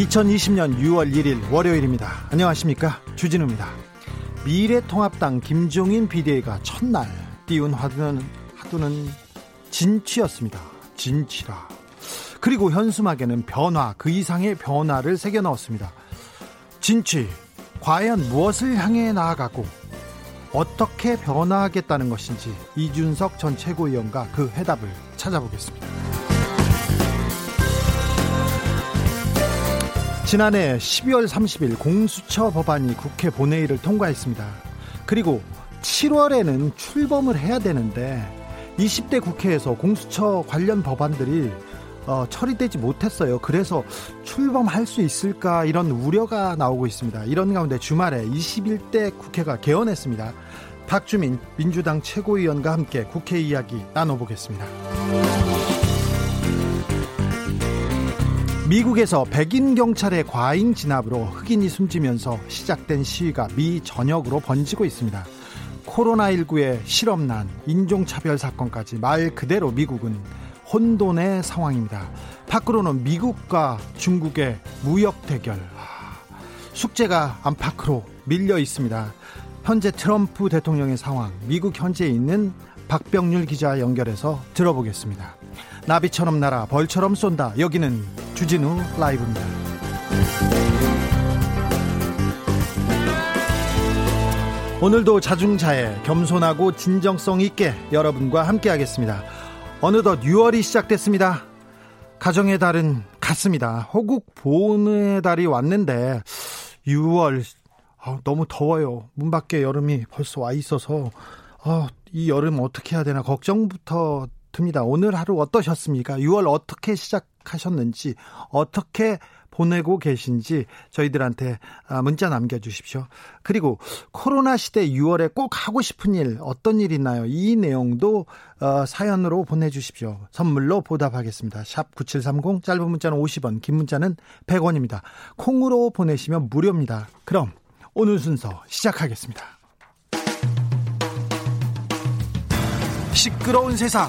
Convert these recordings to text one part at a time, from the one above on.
2020년 6월 1일 월요일입니다. 안녕하십니까? 주진우입니다. 미래통합당 김종인 비대위가 첫날 띄운 화두는, 화두는 진취였습니다. 진취라. 그리고 현수막에는 변화, 그 이상의 변화를 새겨 넣었습니다. 진취, 과연 무엇을 향해 나아가고 어떻게 변화하겠다는 것인지 이준석 전 최고위원과 그 해답을 찾아보겠습니다. 지난해 12월 30일 공수처 법안이 국회 본회의를 통과했습니다. 그리고 7월에는 출범을 해야 되는데 20대 국회에서 공수처 관련 법안들이 어, 처리되지 못했어요. 그래서 출범할 수 있을까 이런 우려가 나오고 있습니다. 이런 가운데 주말에 21대 국회가 개원했습니다. 박주민 민주당 최고위원과 함께 국회 이야기 나눠보겠습니다. 미국에서 백인 경찰의 과잉 진압으로 흑인이 숨지면서 시작된 시위가 미 전역으로 번지고 있습니다. 코로나19의 실업난, 인종차별 사건까지 말 그대로 미국은 혼돈의 상황입니다. 밖으로는 미국과 중국의 무역 대결. 숙제가 안팎으로 밀려 있습니다. 현재 트럼프 대통령의 상황, 미국 현지에 있는 박병률 기자 연결해서 들어보겠습니다. 나비처럼 날아 벌처럼 쏜다. 여기는 주진우 라이브입니다. 오늘도 자중자애, 겸손하고 진정성 있게 여러분과 함께하겠습니다. 어느덧 6월이 시작됐습니다. 가정의 달은 갔습니다. 호국 보훈의 달이 왔는데 6월 아, 너무 더워요. 문 밖에 여름이 벌써 와 있어서 아, 이 여름 어떻게 해야 되나 걱정부터 듭니다. 오늘 하루 어떠셨습니까? 6월 어떻게 시작하셨는지 어떻게 보내고 계신지 저희들한테 아, 문자 남겨주십시오. 그리고 코로나 시대 6월에 꼭 하고 싶은 일 어떤 일 있나요? 이 내용도 어, 사연으로 보내주십시오. 선물로 보답하겠습니다. 샵 9730 짧은 문자는 50원 긴 문자는 100원입니다. 콩으로 보내시면 무료입니다. 그럼 오늘 순서 시작하겠습니다. 시끄러운 세상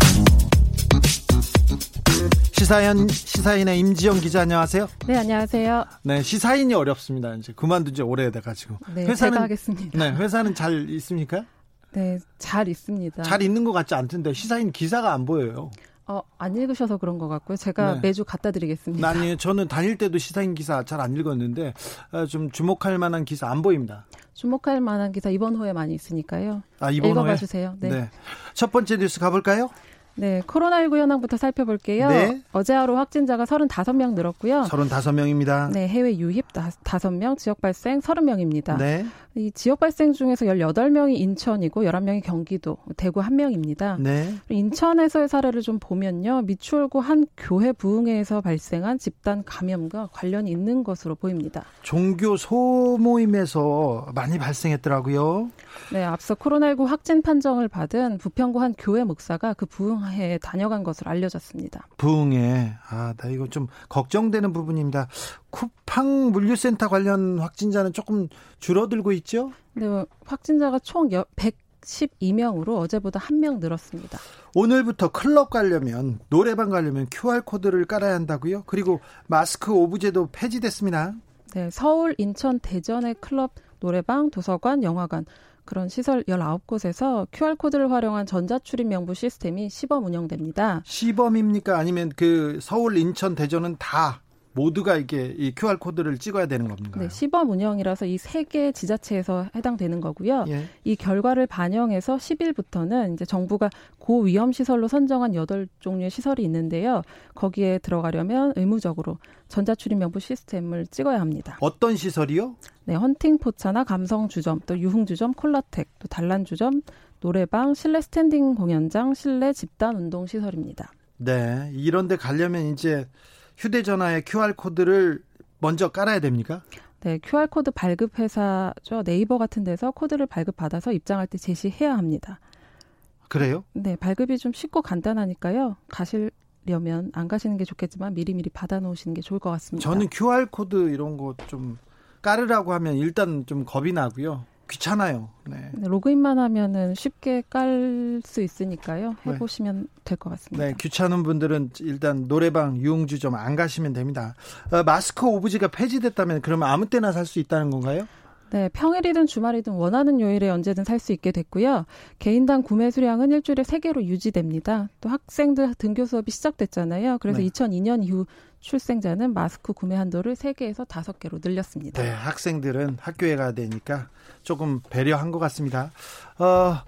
시사인 시사인의 임지영 기자 안녕하세요. 네 안녕하세요. 네 시사인이 어렵습니다. 이제 그만둔 지 오래돼 가지고. 네 회사는, 제가 하겠습니다. 네 회사는 잘 있습니까? 네 잘 있습니다. 잘 있는 것 같지 않던데 시사인 기사가 안 보여요. 어, 안 읽으셔서 그런 것 같고요. 제가 네. 매주 갖다 드리겠습니다. 아니, 저는 다닐 때도 시사인 기사 잘 안 읽었는데, 어, 좀 주목할 만한 기사 안 보입니다. 주목할 만한 기사 이번 호에 많이 있으니까요. 아, 이번 읽어봐 호에? 주세요. 네. 네. 첫 번째 뉴스 가볼까요? 네, 코로나19 현황부터 살펴볼게요. 네. 어제 하루 확진자가 35명 늘었고요. 35명입니다. 네, 해외 유입 5명, 지역 발생 30명입니다. 네. 이 지역 발생 중에서 18명이 인천이고 11명이 경기도, 대구 1명입니다. 네. 인천에서의 사례를 좀 보면요. 미추홀구 한 교회 부흥회에서 발생한 집단 감염과 관련이 있는 것으로 보입니다. 종교 소모임에서 많이 발생했더라고요. 네, 앞서 코로나19 확진 판정을 받은 부평구 한 교회 목사가 그 부흥 회에 다녀간 것으로 알려졌습니다. 부흥회. 아, 나 이거 좀 걱정되는 부분입니다. 쿠팡 물류센터 관련 확진자는 조금 줄어들고 있죠? 네, 확진자가 총 112명으로 어제보다 한 명 늘었습니다. 오늘부터 클럽 가려면 노래방 가려면 QR 코드를 깔아야 한다고요? 그리고 마스크 오브제도 폐지됐습니다. 네, 서울, 인천, 대전의 클럽, 노래방, 도서관, 영화관 그런 시설 19곳에서 QR코드를 활용한 전자출입 명부 시스템이 시범 운영됩니다. 시범입니까? 아니면 그 서울, 인천, 대전은 다 모두가 이게 이 QR 코드를 찍어야 되는 겁니까? 네, 시범 운영이라서 이 세 개 지자체에서 해당되는 거고요. 예. 이 결과를 반영해서 10일부터는 이제 정부가 고위험 시설로 선정한 8종류의 시설이 있는데요. 거기에 들어가려면 의무적으로 전자출입 명부 시스템을 찍어야 합니다. 어떤 시설이요? 네, 헌팅 포차나 감성 주점, 또 유흥 주점, 콜라텍, 또 단란 주점, 노래방, 실내 스탠딩 공연장, 실내 집단 운동 시설입니다. 네, 이런 데 가려면 이제 휴대 전화에 QR코드를 먼저 깔아야 됩니까? 네, QR코드 발급 회사죠. 네이버 같은 데서 코드를 발급받아서 입장할 때 제시해야 합니다. 그래요? 네, 발급이 좀 쉽고 간단하니까요. 가시려면 안 가시는 게 좋겠지만 미리미리 받아 놓으시는 게 좋을 것 같습니다. 저는 QR코드 이런 거좀 깔으라고 하면 일단 좀 겁이 나고요. 귀찮아요. 네. 네, 로그인만 하면은 쉽게 깔 수 있으니까요. 네. 해보시면 네. 될것 같습니다. 네, 귀찮은 분들은 일단 노래방, 유흥주점 안 가시면 됩니다. 어, 마스크 오브지가 폐지됐다면 그러면 아무 때나 살 수 있다는 건가요? 네, 평일이든 주말이든 원하는 요일에 언제든 살 수 있게 됐고요. 개인당 구매 수량은 일주일에 3개로 유지됩니다. 또 학생들 등교 수업이 시작됐잖아요. 그래서 네. 2002년 이후 출생자는 마스크 구매 한도를 3개에서 5개로 늘렸습니다. 네, 학생들은 학교에 가야 되니까 조금 배려한 것 같습니다. 어,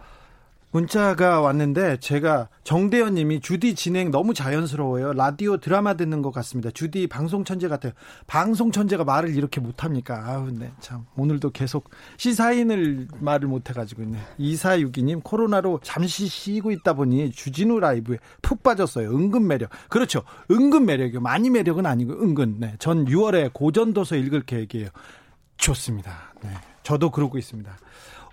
문자가 왔는데 제가 정대현 님이 주디 진행 너무 자연스러워요. 라디오 드라마 듣는 것 같습니다. 주디 방송 천재 같아요. 방송 천재가 말을 이렇게 못 합니까? 아우, 네. 참. 오늘도 계속 시사인을 말을 못 해가지고, 네. 2462 님, 코로나로 잠시 쉬고 있다 보니 주진우 라이브에 푹 빠졌어요. 은근 매력. 그렇죠. 은근 매력이요. 많이 매력은 아니고, 은근. 네. 전 6월에 고전도서 읽을 계획이에요. 좋습니다. 네. 저도 그러고 있습니다.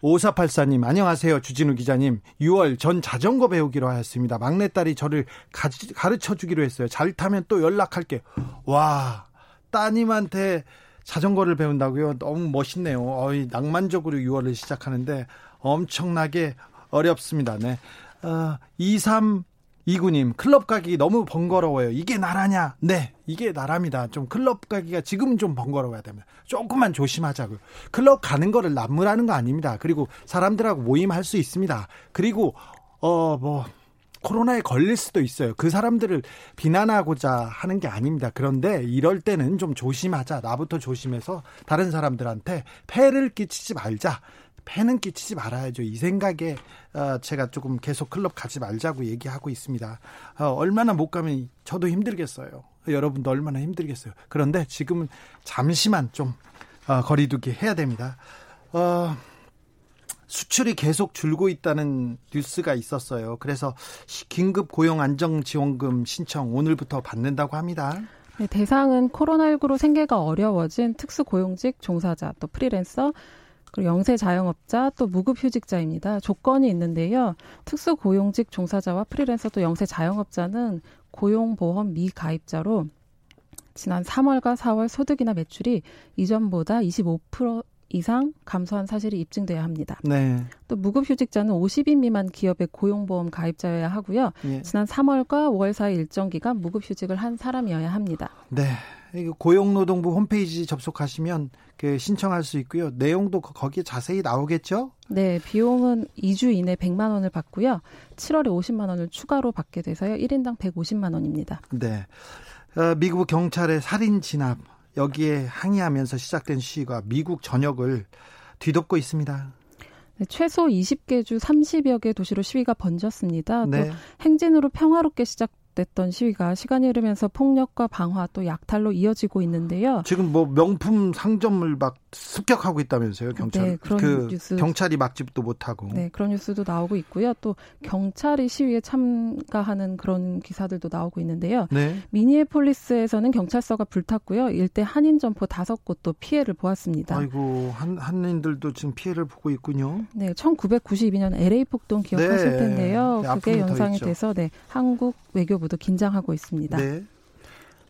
5484님, 안녕하세요. 주진우 기자님. 6월 전 자전거 배우기로 하였습니다. 막내딸이 저를 가르쳐 주기로 했어요. 잘 타면 또 연락할게. 와, 따님한테 자전거를 배운다고요? 너무 멋있네요. 어이, 낭만적으로 6월을 시작하는데 엄청나게 어렵습니다. 네. 어, 23 이구님 클럽 가기 너무 번거로워요. 이게 나라냐? 네, 이게 나랍니다. 좀 클럽 가기가 지금 좀 번거로워야 됩니다. 조금만 조심하자고요. 클럽 가는 거를 남무라는 거 아닙니다. 그리고 사람들하고 모임할 수 있습니다. 그리고 어 뭐 코로나에 걸릴 수도 있어요. 그 사람들을 비난하고자 하는 게 아닙니다. 그런데 이럴 때는 좀 조심하자. 나부터 조심해서 다른 사람들한테 폐를 끼치지 말자. 폐는 끼치지 말아야죠. 이 생각에 어, 제가 조금 계속 클럽 가지 말자고 얘기하고 있습니다. 어, 얼마나 못 가면 저도 힘들겠어요. 여러분도 얼마나 힘들겠어요. 그런데 지금은 잠시만 좀 어, 거리두기 해야 됩니다. 수출이 계속 줄고 있다는 뉴스가 있었어요. 그래서 긴급 고용 안정 지원금 신청 오늘부터 받는다고 합니다. 네, 대상은 코로나19로 생계가 어려워진 특수고용직 종사자 또 프리랜서 그리고 영세 자영업자 또 무급휴직자입니다. 조건이 있는데요. 특수고용직 종사자와 프리랜서 또 영세 자영업자는 고용보험 미가입자로 지난 3월과 4월 소득이나 매출이 이전보다 25% 이상 감소한 사실이 입증돼야 합니다. 네. 또 무급휴직자는 50인 미만 기업의 고용보험 가입자여야 하고요. 예. 지난 3월과 5월 사이 일정 기간 무급휴직을 한 사람이어야 합니다. 네. 고용노동부 홈페이지 접속하시면 그 신청할 수 있고요. 내용도 거기에 자세히 나오겠죠? 네, 비용은 2주 이내 100만 원을 받고요. 7월에 50만 원을 추가로 받게 돼서요. 1인당 150만 원입니다. 네. 어, 미국 경찰의 살인 진압 여기에 항의하면서 시작된 시위가 미국 전역을 뒤덮고 있습니다. 네, 최소 20개 주 30여 개 도시로 시위가 번졌습니다. 네. 또 행진으로 평화롭게 시작 됐던 시위가 시간이 흐르면서 폭력과 방화 또 약탈로 이어지고 있는데요. 지금 뭐 명품 상점을 막 습격하고 있다면서요, 경찰. 네, 그런 그 뉴스 경찰이 막지도 못하고. 네, 그런 뉴스도 나오고 있고요. 또 경찰이 시위에 참가하는 그런 기사들도 나오고 있는데요. 네. 미니애폴리스에서는 경찰서가 불탔고요. 일대 한인 점포 다섯 곳도 피해를 보았습니다. 아이고, 한 한인들도 지금 피해를 보고 있군요. 네, 1992년 LA 폭동 기억하실 네. 텐데요. 네, 그게 연상이 돼서 네, 한국 외교부 도 긴장하고 있습니다. 네.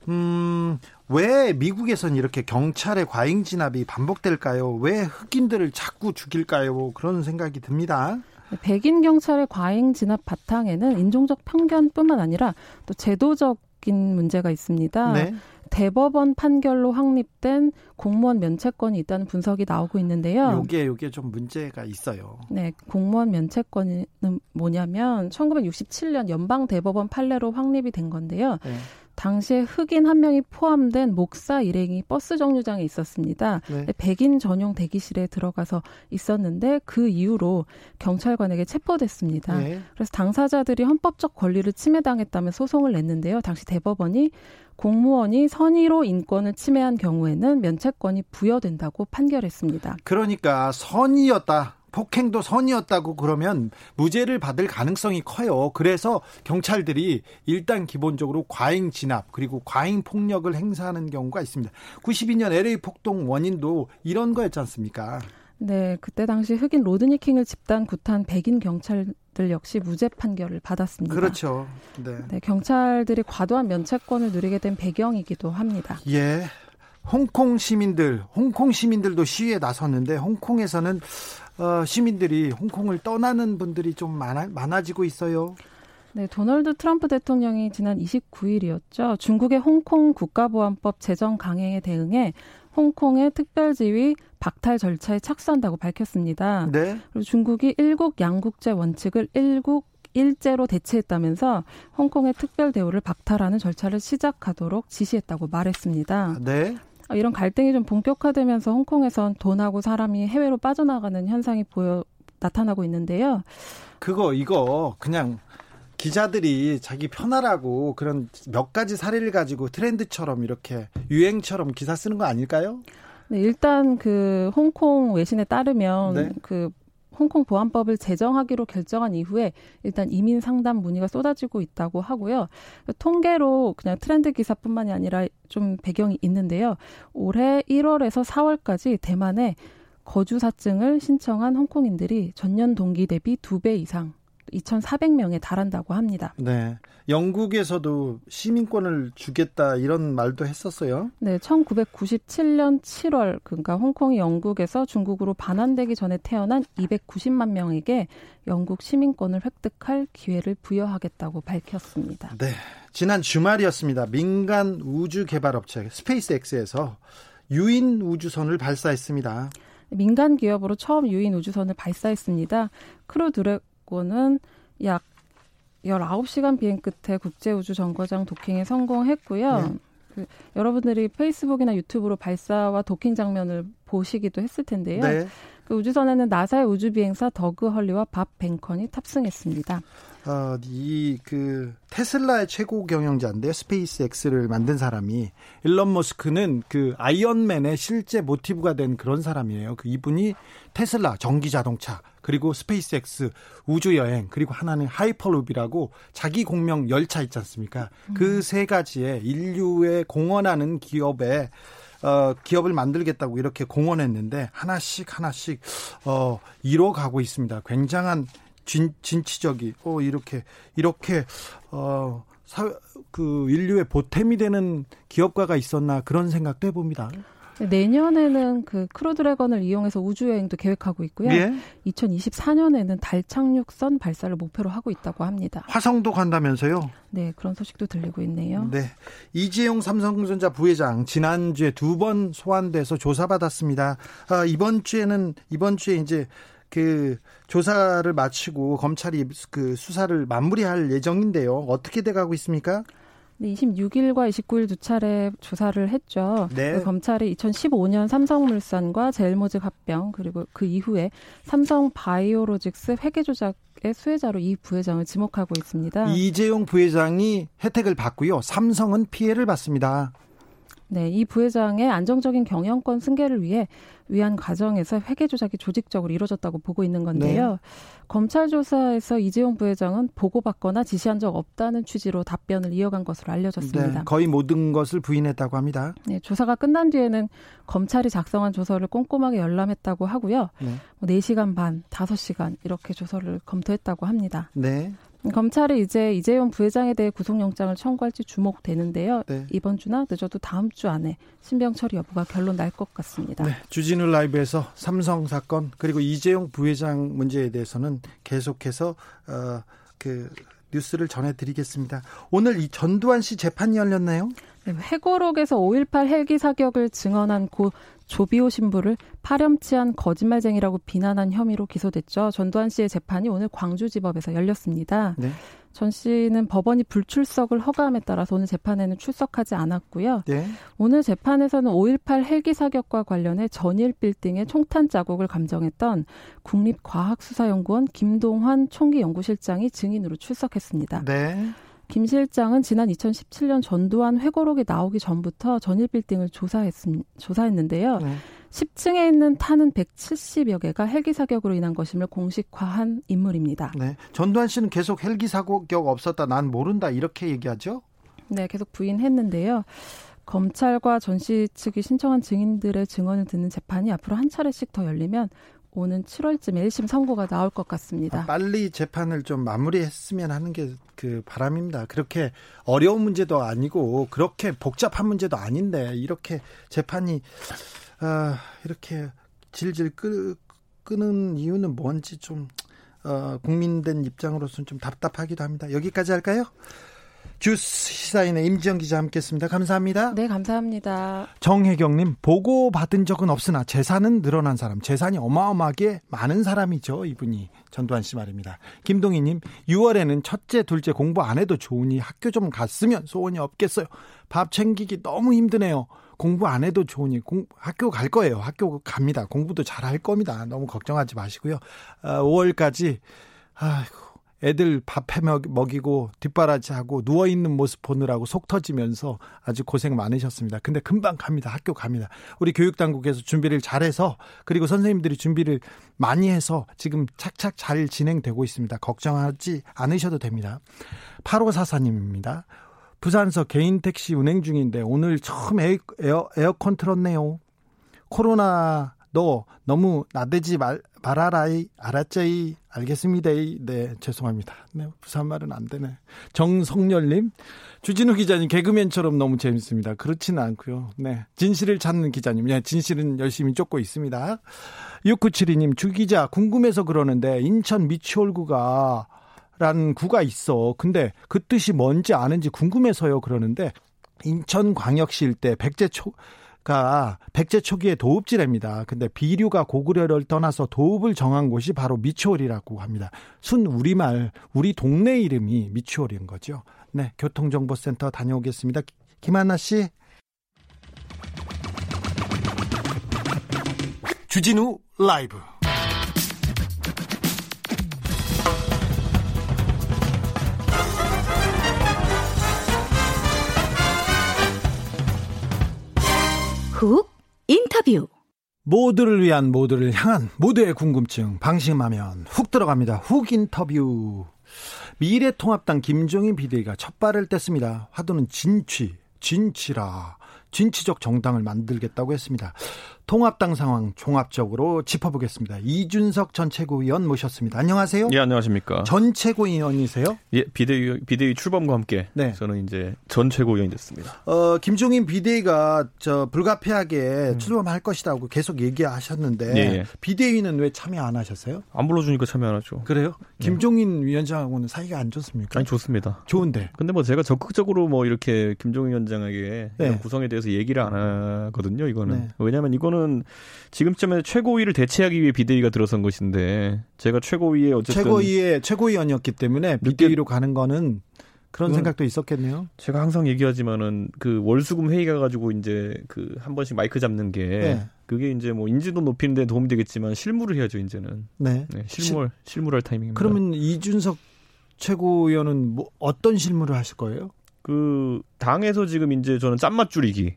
음, 왜 미국에선 이렇게 경찰의 과잉 진압이 반복될까요? 왜 흑인들을 자꾸 죽일까요? 그런 생각이 듭니다. 백인 경찰의 과잉 진압 바탕에는 인종적 편견뿐만 아니라 또 제도적 인 문제가 있습니다. 네. 대법원 판결로 확립된 공무원 면책권이 있다는 분석이 나오고 있는데요. 이게 이게 좀 문제가 있어요. 네, 공무원 면책권은 뭐냐면 1967년 연방 대법원 판례로 확립이 된 건데요. 네. 당시에 흑인 한 명이 포함된 목사 일행이 버스 정류장에 있었습니다. 네. 백인 전용 대기실에 들어가서 있었는데 그 이후로 경찰관에게 체포됐습니다. 네. 그래서 당사자들이 헌법적 권리를 침해당했다며 소송을 냈는데요. 당시 대법원이 공무원이 선의로 인권을 침해한 경우에는 면책권이 부여된다고 판결했습니다. 그러니까 선의였다. 폭행도 선이었다고 그러면 무죄를 받을 가능성이 커요. 그래서 경찰들이 일단 기본적으로 과잉 진압 그리고 과잉 폭력을 행사하는 경우가 있습니다. 92년 LA 폭동 원인도 이런 거였지 않습니까? 네, 그때 당시 흑인 로드니 킹을 집단 구탄 백인 경찰들 역시 무죄 판결을 받았습니다. 그렇죠. 네. 네 경찰들이 과도한 면책권을 누리게 된 배경이기도 합니다. 예. 홍콩 시민들, 홍콩 시민들도 시위에 나섰는데 홍콩에서는 어, 시민들이 홍콩을 떠나는 분들이 좀 많아, 많아지고 있어요. 네, 도널드 트럼프 대통령이 지난 29일이었죠. 중국의 홍콩 국가보안법 제정 강행에 대응해 홍콩의 특별지위 박탈 절차에 착수한다고 밝혔습니다. 네. 그리고 중국이 일국 양국제 원칙을 일국 일제로 대체했다면서 홍콩의 특별 대우를 박탈하는 절차를 시작하도록 지시했다고 말했습니다. 네. 아, 이런 갈등이 좀 본격화되면서 홍콩에선 돈하고 사람이 해외로 빠져나가는 현상이 보여 나타나고 있는데요. 그거 이거 그냥 기자들이 자기 편하라고 그런 몇 가지 사례를 가지고 트렌드처럼 이렇게 유행처럼 기사 쓰는 거 아닐까요? 네, 일단 그 홍콩 외신에 따르면 네. 그 홍콩 보안법을 제정하기로 결정한 이후에 일단 이민 상담 문의가 쏟아지고 있다고 하고요. 통계로 그냥 트렌드 기사뿐만이 아니라 좀 배경이 있는데요. 올해 1월에서 4월까지 대만에 거주사증을 신청한 홍콩인들이 전년 동기 대비 2배 이상 2,400명에 달한다고 합니다. 네. 영국에서도 시민권을 주겠다 이런 말도 했었어요. 네, 1997년 7월 그러니까 홍콩이 영국에서 중국으로 반환되기 전에 태어난 290만 명에게 영국 시민권을 획득할 기회를 부여하겠다고 밝혔습니다. 네. 지난 주말이었습니다. 민간 우주 개발 업체 스페이스X에서 유인 우주선을 발사했습니다. 민간 기업으로 처음 유인 우주선을 발사했습니다. 크루 드래건은 약 19시간 비행 끝에 국제우주 정거장 도킹에 성공했고요. 네. 그 여러분들이 페이스북이나 유튜브로 발사와 도킹 장면을 보시기도 했을 텐데요. 네. 그 우주선에는 나사의 우주비행사 더그 헐리와 밥 벤컨이 탑승했습니다. 어, 이그 테슬라의 최고 경영자인데 스페이스 X를 만든 사람이 일론 머스크는 그 아이언맨의 실제 모티브가 된 그런 사람이에요. 그 이분이 테슬라 전기 자동차 그리고 스페이스 X 우주 여행 그리고 하나는 hyperloop이라고 자기 공명 열차 있지 않습니까? 그 음. 그세 가지에 인류에 공헌하는 기업에 어, 기업을 만들겠다고 이렇게 공헌했는데 하나씩 하나씩 어, 이뤄가고 있습니다. 굉장한 진, 진취적이 어 이렇게 이렇게 어 사, 그 인류의 보탬이 되는 기업가가 있었나 그런 생각도 해봅니다. 내년에는 그 크루드래건을 이용해서 우주여행도 계획하고 있고요. 예? 2024년에는 달 착륙선 발사를 목표로 하고 있다고 합니다. 화성도 간다면서요? 네, 그런 소식도 들리고 있네요. 네. 이재용 삼성전자 부회장 지난주에 두 번 소환돼서 조사받았습니다. 아, 이번 주에는 이번 주에 이제 그 조사를 마치고 검찰이 그 수사를 마무리할 예정인데요. 어떻게 돼 가고 있습니까? 네, 26일과 29일 두 차례 조사를 했죠. 네. 그 검찰이 2015년 삼성물산과 제일모직 합병 그리고 그 이후에 삼성 바이오로직스 회계 조작의 수혜자로 이 부회장을 지목하고 있습니다. 이재용 부회장이 혜택을 받고요. 삼성은 피해를 받습니다. 네, 이 부회장의 안정적인 경영권 승계를 위해 위한 과정에서 회계 조작이 조직적으로 이루어졌다고 보고 있는 건데요. 네. 검찰 조사에서 이재용 부회장은 보고받거나 지시한 적 없다는 취지로 답변을 이어간 것으로 알려졌습니다. 네, 거의 모든 것을 부인했다고 합니다. 네, 조사가 끝난 뒤에는 검찰이 작성한 조서를 꼼꼼하게 열람했다고 하고요. 네. 뭐 4시간 반, 5시간 이렇게 조서를 검토했다고 합니다. 네. 검찰이 이제 이재용 부회장에 대해 구속영장을 청구할지 주목되는데요. 네. 이번 주나 늦어도 다음 주 안에 신병 처리 여부가 결론 날 것 같습니다. 네. 주진우 라이브에서 삼성 사건 그리고 이재용 부회장 문제에 대해서는 계속해서 어, 그 뉴스를 전해드리겠습니다. 오늘 이 전두환 씨 재판이 열렸나요? 네, 회고록에서 5.18 헬기 사격을 증언한 고 조비오 신부를 파렴치한 거짓말쟁이라고 비난한 혐의로 기소됐죠. 전두환 씨의 재판이 오늘 광주지법에서 열렸습니다. 네. 전 씨는 법원이 불출석을 허가함에 따라서 오늘 재판에는 출석하지 않았고요. 네. 오늘 재판에서는 5.18 헬기 사격과 관련해 전일 빌딩의 총탄 자국을 감정했던 국립과학수사연구원 김동환 총기연구실장이 증인으로 출석했습니다. 네. 김 실장은 지난 2017년 전두환 회고록이 나오기 전부터 전일 빌딩을 조사했, 조사했는데요. 네. 10층에 있는 탄은 170여 개가 헬기 사격으로 인한 것임을 공식화한 인물입니다. 네. 전두환 씨는 계속 헬기 사격 없었다, 난 모른다 이렇게 얘기하죠? 네, 계속 부인했는데요. 검찰과 전씨 측이 신청한 증인들의 증언을 듣는 재판이 앞으로 한 차례씩 더 열리면 오는 7월쯤에 1심 선고가 나올 것 같습니다. 아, 빨리 재판을 좀 마무리했으면 하는 게 그 바람입니다. 그렇게 어려운 문제도 아니고 그렇게 복잡한 문제도 아닌데 이렇게 재판이 아, 이렇게 질질 끄, 끄는 이유는 뭔지 좀 어, 국민된 입장으로서는 좀 답답하기도 합니다. 여기까지 할까요? 주스 시사인의 임지영 기자 함께했습니다. 감사합니다. 네, 감사합니다. 정혜경님 보고 받은 적은 없으나 재산은 늘어난 사람, 재산이 어마어마하게 많은 사람이죠. 이분이 전두환 씨 말입니다. 김동희님 6월에는 첫째, 둘째 공부 안 해도 좋으니 학교 좀 갔으면 소원이 없겠어요. 밥 챙기기 너무 힘드네요. 공부 안 해도 좋으니 공, 학교 갈 거예요. 학교 갑니다. 공부도 잘 할 겁니다. 너무 걱정하지 마시고요. 어, 5월까지 아이고 애들 밥해 먹이고 뒷바라지하고 누워 있는 모습 보느라고 속 터지면서 아주 고생 많으셨습니다. 근데 금방 갑니다. 학교 갑니다. 우리 교육 당국에서 준비를 잘해서 그리고 선생님들이 준비를 많이 해서 지금 착착 잘 진행되고 있습니다. 걱정하지 않으셔도 됩니다. 8544님입니다. 부산서 개인 택시 운행 중인데 오늘 처음 에어, 에어, 에어컨 틀었네요. 코로나 너 너무 나대지 말, 말아라이 알았죠이 알겠습니다. 네 죄송합니다. 네 부산말은 안 되네. 정성열님 주진우 기자님 개그맨처럼 너무 재밌습니다. 그렇지는 않고요. 네 진실을 찾는 기자님. 네 진실은 열심히 쫓고 있습니다. 6972님 주 기자 궁금해서 그러는데 인천 미추홀구가 라는 구가 있어. 근데 그 뜻이 뭔지 아는지 궁금해서요. 그러는데 인천광역시 일대 백제 초 가 백제 초기의 도읍지랍니다. 근데 비류가 고구려를 떠나서 도읍을 정한 곳이 바로 미추홀이라고 합니다. 순 우리말 우리 동네 이름이 미추홀인 거죠. 네, 교통정보센터 다녀오겠습니다. 김한나 씨. 주진우 라이브 훅 인터뷰 모두를 위한 모두를 향한 모두의 궁금증 방심하면 훅 들어갑니다. 훅 인터뷰 미래통합당 김종인 비대위가 첫 발을 뗐습니다. 화두는 진취, 진취라 진취적 정당을 만들겠다고 했습니다. 통합당 상황 종합적으로 짚어보겠습니다. 이준석 전 최고위원 모셨습니다. 안녕하세요. 예, 안녕하십니까. 전 최고위원이세요? 예, 비대위 비대위 출범과 함께 네. 저는 이제 전 최고위원이 됐습니다. 어, 김종인 비대위가 저 불가피하게 음. 출범할 것이라고 계속 얘기하셨는데 예, 예. 비대위는 왜 참여 안 하셨어요? 안 불러주니까 참여 안 하죠. 그래요? 네. 김종인 위원장하고는 사이가 안 좋습니까? 아니 좋습니다. 좋은데. 근데 뭐 제가 적극적으로 뭐 이렇게 김종인 위원장에게 네. 구성에 대해서 얘기를 안 하거든요. 이거는 네. 왜냐하면 이거는 저는 지금쯤에 최고위를 대체하기 위해 비대위가 들어선 것인데 제가 최고위에 어쨌든 최고위의 최고위원이었기 때문에 비대위로 가는 거는 그런 생각도 있었겠네요. 제가 항상 얘기하지만은 그 월수금 회의가 가지고 이제 그 한 번씩 마이크 잡는 게 네. 그게 이제 뭐 인지도 높이는 데 도움이 되겠지만 실무를 해야죠, 이제는. 네. 네 실물 실무할 타이밍입니다. 그러면 이준석 최고위원은 뭐 어떤 실무를 하실 거예요? 그 당에서 지금 이제 저는 짠맛 줄이기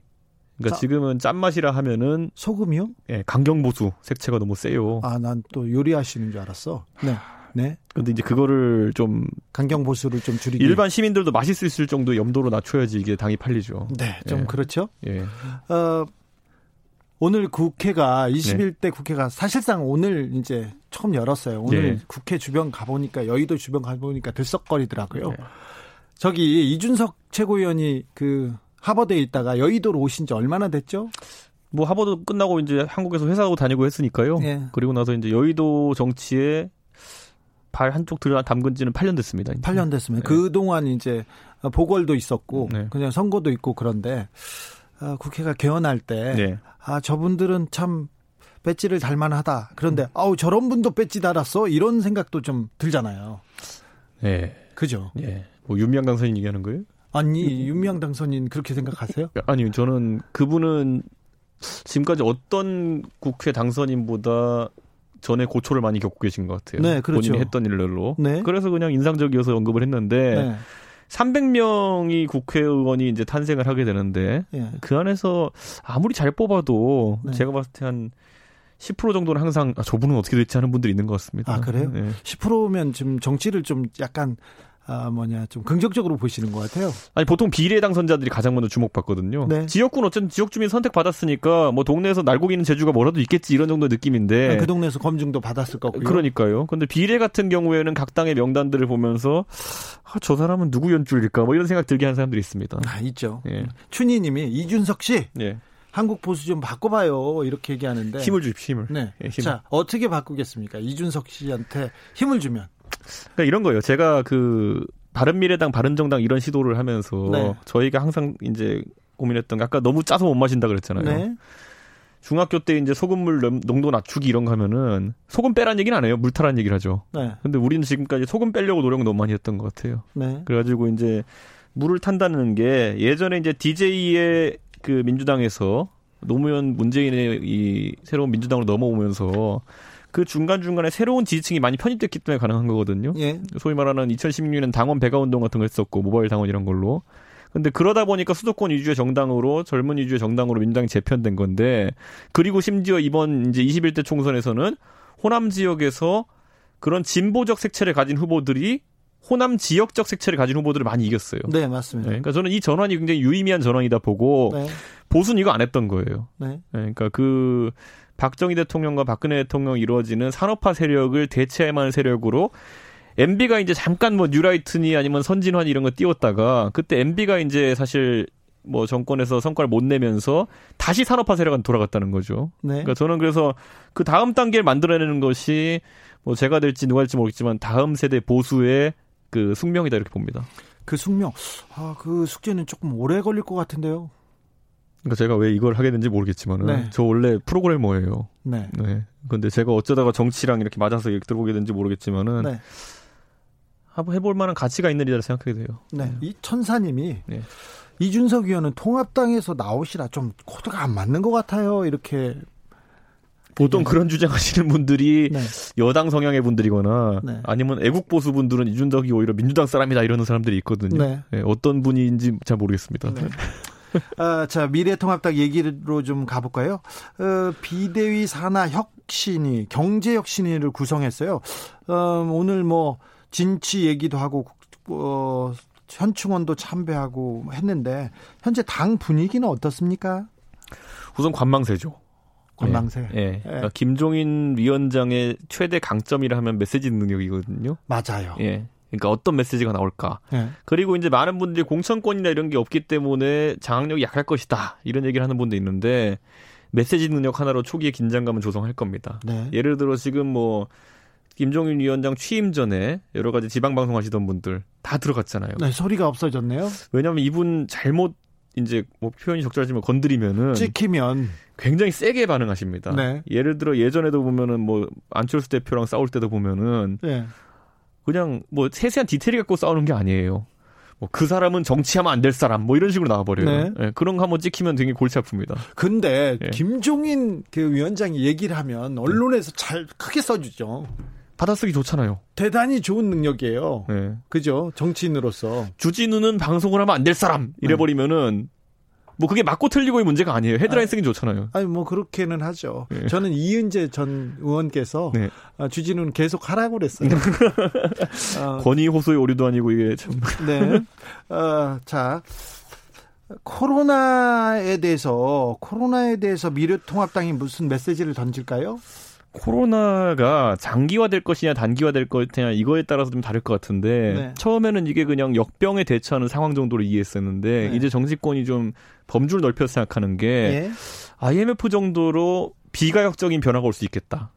그러니까 자, 지금은 짠맛이라 하면은 소금이요? 예, 강경보수 색채가 너무 세요. 아, 난 또 요리하시는 줄 알았어. 네. 네. 근데 이제 그거를 좀 강경 보수를 좀 줄이기 일반 시민들도 마실 수 있을 정도 염도로 낮춰야지 이게 당이 팔리죠. 네, 좀 예. 그렇죠. 예. 어 오늘 국회가 21대 네. 국회가 사실상 오늘 이제 처음 열었어요. 오늘 네. 국회 주변 가보니까 여의도 주변 가보니까 들썩거리더라고요. 네. 저기 이준석 최고위원이 그 하버드에 있다가 여의도로 오신 지 얼마나 됐죠? 뭐 하버드 끝나고 이제 한국에서 회사도 다니고 했으니까요. 예. 그리고 나서 이제 여의도 정치에 발 한쪽 들어 담근 지는 8년 됐습니다. 이제. 8년 됐습니다. 네. 그동안 이제 보궐도 있었고 네. 그냥 선거도 있고 그런데 아, 국회가 개헌할 때 네. 아, 저분들은 참 배지를 달만하다. 그런데 아우 저런 분도 배지 달았어. 이런 생각도 좀 들잖아요. 네. 그죠? 예. 뭐 윤미향 당선인 얘기하는 거예요? 아니, 윤미향 당선인 그렇게 생각하세요? 아니, 저는 그분은 지금까지 어떤 국회 당선인보다 전에 고초를 많이 겪고 계신 것 같아요. 네, 그렇죠. 본인이 했던 일들로. 네. 그래서 그냥 인상적이어서 언급을 했는데 네. 300명이 국회의원이 이제 탄생을 하게 되는데 네. 그 안에서 아무리 잘 뽑아도 네. 제가 봤을 때 한 10% 정도는 항상 아, 저분은 어떻게 될지 하는 분들이 있는 것 같습니다. 아 그래요? 네. 10%면 지금 정치를 좀 약간 아, 뭐냐, 좀 긍정적으로 보시는 것 같아요. 아니, 보통 비례 당선자들이 가장 먼저 주목받거든요. 네. 지역군 어쨌든 지역 주민 선택받았으니까 뭐 동네에서 날고기는 재주가 뭐라도 있겠지 이런 정도 느낌인데. 아, 그 동네에서 검증도 받았을 거고요. 그러니까요. 근데 비례 같은 경우에는 각 당의 명단들을 보면서 아, 저 사람은 누구 연줄일까 뭐 이런 생각 들게 하는 사람들이 있습니다. 아, 있죠. 예. 춘희 님이 이준석 씨. 예. 한국 보수 좀 바꿔봐요. 이렇게 얘기하는데. 힘을 주십시오, 힘을. 네. 예, 힘을. 자, 어떻게 바꾸겠습니까? 이준석 씨한테 힘을 주면. 그러니까 이런 거예요. 제가 그 바른미래당, 바른정당 이런 시도를 하면서 네. 저희가 항상 이제 고민했던 게 아까 너무 짜서 못 마신다 그랬잖아요. 네. 중학교 때 이제 소금물 농도 낮추기 이런 거 하면은 소금 빼란 얘기는 안 해요. 물 타란 얘기를 하죠. 네. 근데 우리는 지금까지 소금 빼려고 노력 너무 많이 했던 것 같아요. 네. 그래가지고 이제 물을 탄다는 게 예전에 이제 DJ의 그 민주당에서 노무현 문재인의 이 새로운 민주당으로 넘어오면서 그 중간중간에 새로운 지지층이 많이 편입됐기 때문에 가능한 거거든요. 예. 소위 말하는 2016년 당원 배가 운동 같은 거 했었고 모바일 당원 이런 걸로. 근데 그러다 보니까 수도권 위주의 정당으로 젊은 위주의 정당으로 민주당이 재편된 건데 그리고 심지어 이번 이제 21대 총선에서는 호남 지역에서 그런 진보적 색채를 가진 후보들이 호남 지역적 색채를 가진 후보들을 많이 이겼어요. 네, 맞습니다. 네, 그러니까 저는 이 전환이 굉장히 유의미한 전환이다 보고 네. 보수는 이거 안 했던 거예요. 네. 네 그러니까 그 박정희 대통령과 박근혜 대통령 이루어지는 산업화 세력을 대체할 만한 세력으로 MB가 이제 잠깐 뭐 뉴라이트니 아니면 선진환 이런 거 띄웠다가 그때 MB가 이제 사실 뭐 정권에서 성과를 못 내면서 다시 산업화 세력은 돌아갔다는 거죠. 네. 그러니까 저는 그래서 그 다음 단계를 만들어내는 것이 뭐 제가 될지 누가 될지 모르겠지만 다음 세대 보수의 그 숙명이다 이렇게 봅니다. 그 숙명, 아 그 숙제는 조금 오래 걸릴 것 같은데요. 그러니까 제가 왜 이걸 하게 된지 모르겠지만은 네. 저 원래 프로그래머예요. 네. 네. 근데 제가 어쩌다가 정치랑 이렇게 맞아서 이렇게 들어오게 된지 모르겠지만은 네. 한번 해볼 만한 가치가 있는 일이라 생각하게 돼요. 네. 네. 이 천사님이 네. 이준석 의원은 통합당에서 나오시라 좀 코드가 안 맞는 것 같아요. 이렇게 보통 네. 그런 주장하시는 분들이 네. 여당 성향의 분들이거나 네. 아니면 애국 보수 분들은 이준석이 오히려 민주당 사람이다 이러는 사람들이 있거든요. 네. 네, 어떤 분인지 잘 모르겠습니다. 네. 아, 자, 미래통합당 얘기로 좀 가볼까요? 어, 비대위 산하 혁신이, 경제 혁신위를 구성했어요. 어, 오늘 뭐, 진치 얘기도 하고, 어, 현충원도 참배하고 했는데, 현재 당 분위기는 어떻습니까? 우선 관망세죠. 관망세. 예. 예. 그러니까 김종인 위원장의 최대 강점이라 하면 메시지 능력이거든요. 맞아요. 예. 그러니까 어떤 메시지가 나올까. 네. 그리고 이제 많은 분들이 공천권이나 이런 게 없기 때문에 장악력이 약할 것이다. 이런 얘기를 하는 분도 있는데 메시지 능력 하나로 초기에 긴장감을 조성할 겁니다. 네. 예를 들어 지금 뭐 김종인 위원장 취임 전에 여러 가지 지방 방송 하시던 분들 다 들어갔잖아요. 네, 소리가 없어졌네요. 왜냐하면 이분 잘못 이제 뭐 표현이 적절하지만 건드리면은 찍히면 굉장히 세게 반응하십니다. 네. 예를 들어 예전에도 보면은 뭐 안철수 대표랑 싸울 때도 보면은 네. 그냥 뭐 세세한 디테일 갖고 싸우는 게 아니에요. 뭐 그 사람은 정치하면 안 될 사람 뭐 이런 식으로 나와버려요. 네. 네, 그런 거 한번 찍히면 되게 골치 아픕니다. 근데 네. 김종인 그 위원장이 얘기를 하면 언론에서 잘 크게 써주죠. 받아쓰기 좋잖아요. 대단히 좋은 능력이에요. 네. 그죠? 정치인으로서. 주진우는 방송을 하면 안 될 사람 이래버리면은 뭐 그게 맞고 틀리고의 문제가 아니에요. 헤드라인 쓰긴 좋잖아요. 아니 뭐 그렇게는 하죠. 네. 저는 이은재 전 의원께서 네. 아, 주진우는 계속 하라고 그랬어요. 어, 권위 호소의 오류도 아니고 이게 참. 네. 어, 자. 코로나에 대해서 코로나에 대해서 미래통합당이 무슨 메시지를 던질까요? 코로나가 장기화될 것이냐 단기화될 것이냐 이거에 따라서 좀 다를 것 같은데 네. 처음에는 이게 그냥 역병에 대처하는 상황 정도로 이해했었는데 네. 이제 정치권이 좀 범주를 넓혀서 생각하는 게 예. IMF 정도로 비가역적인 변화가 올 수 있겠다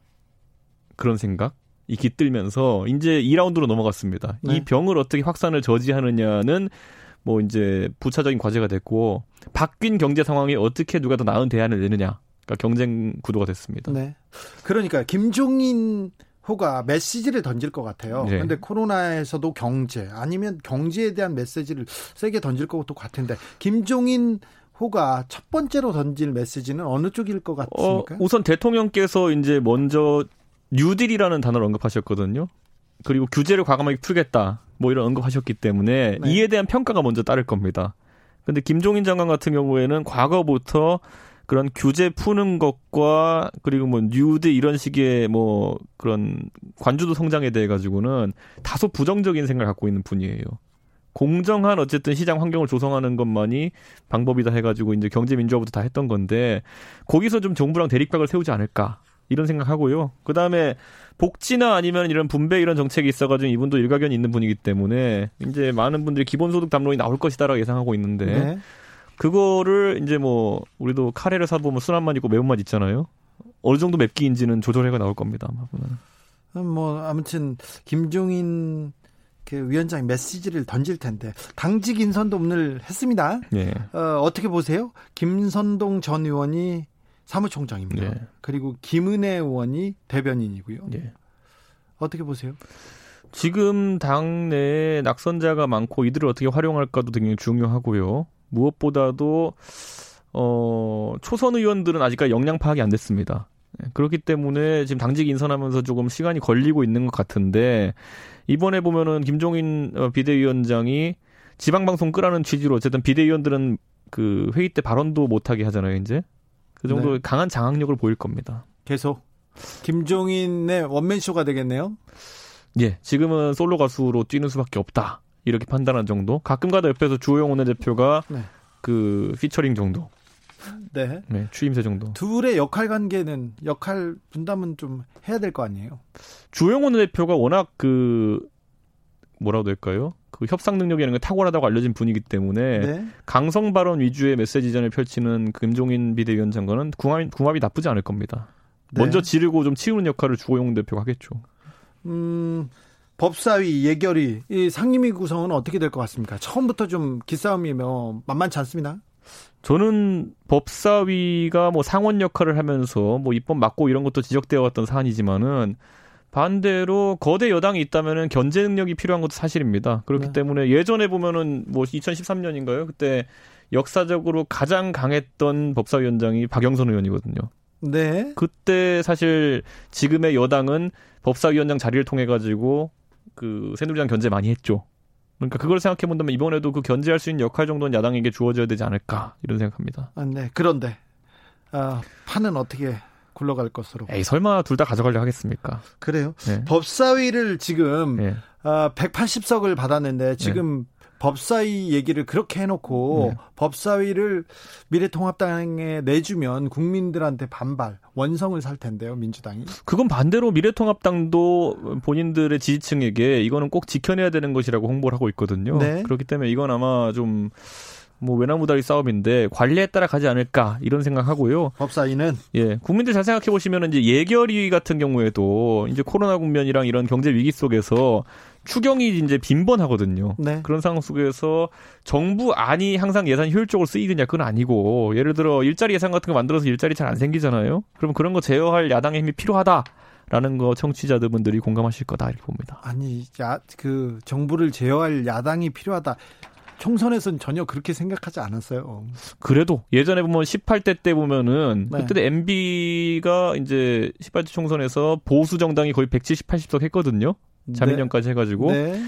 그런 생각. 이 깃들면서 이제 2라운드로 넘어갔습니다. 네. 이 병을 어떻게 확산을 저지하느냐는 뭐 이제 부차적인 과제가 됐고 바뀐 경제 상황에 어떻게 누가 더 나은 대안을 내느냐. 그러니까 경쟁 구도가 됐습니다. 네. 그러니까 김종인 호가 메시지를 던질 것 같아요. 네. 근데 코로나에서도 경제 아니면 경제에 대한 메시지를 세게 던질 것도 같은데 김종인 호가 첫 번째로 던질 메시지는 어느 쪽일 것 같습니까? 어, 우선 대통령께서 이제 먼저 뉴딜이라는 단어를 언급하셨거든요. 그리고 규제를 과감하게 풀겠다. 뭐 이런 언급하셨기 때문에 네. 이에 대한 평가가 먼저 따를 겁니다. 근데 김종인 장관 같은 경우에는 과거부터 그런 규제 푸는 것과 그리고 뭐 뉴딜 이런 식의 뭐 그런 관주도 성장에 대해 가지고는 다소 부정적인 생각을 갖고 있는 분이에요. 공정한 어쨌든 시장 환경을 조성하는 것만이 방법이다 해가지고 이제 경제 민주화부터 다 했던 건데 거기서 좀 정부랑 대립각을 세우지 않을까 이런 생각하고요. 그 다음에 복지나 아니면 이런 분배 이런 정책이 있어가지고 이분도 일가견이 있는 분이기 때문에 이제 많은 분들이 기본소득 담론이 나올 것이다라고 예상하고 있는데 네. 그거를 이제 뭐 우리도 카레를 사 보면 순한 맛 있고 매운 맛 있잖아요. 어느 정도 맵기인지는 조절해가 나올 겁니다. 아마 보면. 뭐 아무튼 김종인 그 위원장이 메시지를 던질 텐데 당직 인선도 오늘 했습니다. 네. 어, 어떻게 보세요? 김선동 전 의원이 사무총장입니다. 네. 그리고 김은혜 의원이 대변인이고요. 네. 어떻게 보세요? 지금 당내에 낙선자가 많고 이들을 어떻게 활용할까도 굉장히 중요하고요. 무엇보다도 어 초선 의원들은 아직까지 역량 파악이 안 됐습니다. 네, 그렇기 때문에 지금 당직 인선하면서 조금 시간이 걸리고 있는 것 같은데 이번에 보면은 김종인 어, 비대위원장이 지방방송 끄라는 취지로 어쨌든 비대위원들은 그 회의 때 발언도 못하게 하잖아요, 이제. 그 정도 네. 강한 장악력을 보일 겁니다. 계속 김종인의 원맨쇼가 되겠네요. 예, 지금은 솔로 가수로 뛰는 수밖에 없다. 이렇게 판단한 정도. 가끔가다 옆에서 주호영 원내대표가 네. 그 피처링 정도. 네. 네. 취임새 정도. 둘의 역할 관계는 역할 분담은 좀 해야 될 거 아니에요. 주호영 원내대표가 워낙 그 뭐라고 될까요? 그 협상 능력이 있는 게 탁월하다고 알려진 분이기 때문에 네. 강성 발언 위주의 메시지전을 펼치는 김종인 비대위원 장관은 궁합이, 궁합이 나쁘지 않을 겁니다. 네. 먼저 지르고 좀 치우는 역할을 주호영 대표가 하겠죠. 음, 법사위 예결위 이 상임위 구성은 어떻게 될 것 같습니까? 처음부터 좀 기싸움이면 만만치 않습니다. 저는 법사위가 뭐 상원 역할을 하면서 뭐 입법 막고 이런 것도 지적되어 왔던 사안이지만은 반대로 거대 여당이 있다면은 견제 능력이 필요한 것도 사실입니다. 그렇기 네. 때문에 예전에 보면은 뭐 2013년인가요? 그때 역사적으로 가장 강했던 법사위원장이 박영선 의원이거든요. 네. 그때 사실 지금의 여당은 법사위원장 자리를 통해 가지고 그 새누리당 견제 많이 했죠. 그러니까 그걸 생각해 본다면 이번에도 그 견제할 수 있는 역할 정도는 야당에게 주어져야 되지 않을까 이런 생각합니다. 아, 네. 그런데 아, 판은 어떻게 굴러갈 것으로. 에이, 설마 둘 다 가져가려 하겠습니까? 그래요. 네. 법사위를 지금 네. 어, 180석을 받았는데 지금 네. 법사위 얘기를 그렇게 해놓고 네. 법사위를 미래통합당에 내주면 국민들한테 반발, 원성을 살 텐데요, 민주당이. 그건 반대로 미래통합당도 본인들의 지지층에게 이거는 꼭 지켜내야 되는 것이라고 홍보를 하고 있거든요. 네. 그렇기 때문에 이건 아마 좀 뭐 외나무다리 싸움인데 관리에 따라 가지 않을까 이런 생각하고요. 법사위는 예 국민들 잘 생각해 보시면 이제 예결위 같은 경우에도 이제 코로나 국면이랑 이런 경제 위기 속에서 추경이 이제 빈번하거든요. 네. 그런 상황 속에서 정부 안이 항상 예산 효율적으로 쓰이느냐 그건 아니고 예를 들어 일자리 예산 같은 거 만들어서 일자리 잘 안 생기잖아요. 그럼 그런 거 제어할 야당의 힘이 필요하다. 라는 거 청취자들분들이 공감하실 거다 이렇게 봅니다. 아니, 야, 그 정부를 제어할 야당이 필요하다. 총선에서는 전혀 그렇게 생각하지 않았어요. 그래도 예전에 보면 18대 때 보면은 네. 그때 MB가 이제 18대 총선에서 보수 정당이 거의 170, 80석 했거든요. 자민련까지 해가지고. 네.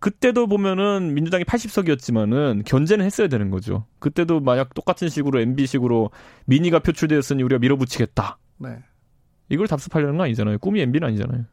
그때도 보면은 민주당이 80석이었지만은 견제는 했어야 되는 거죠. 그때도 만약 똑같은 식으로 MB식으로 미니가 표출되었으니 우리가 밀어붙이겠다. 네. 이걸 답습하려는 거 아니잖아요. 꿈이 MB는 아니잖아요.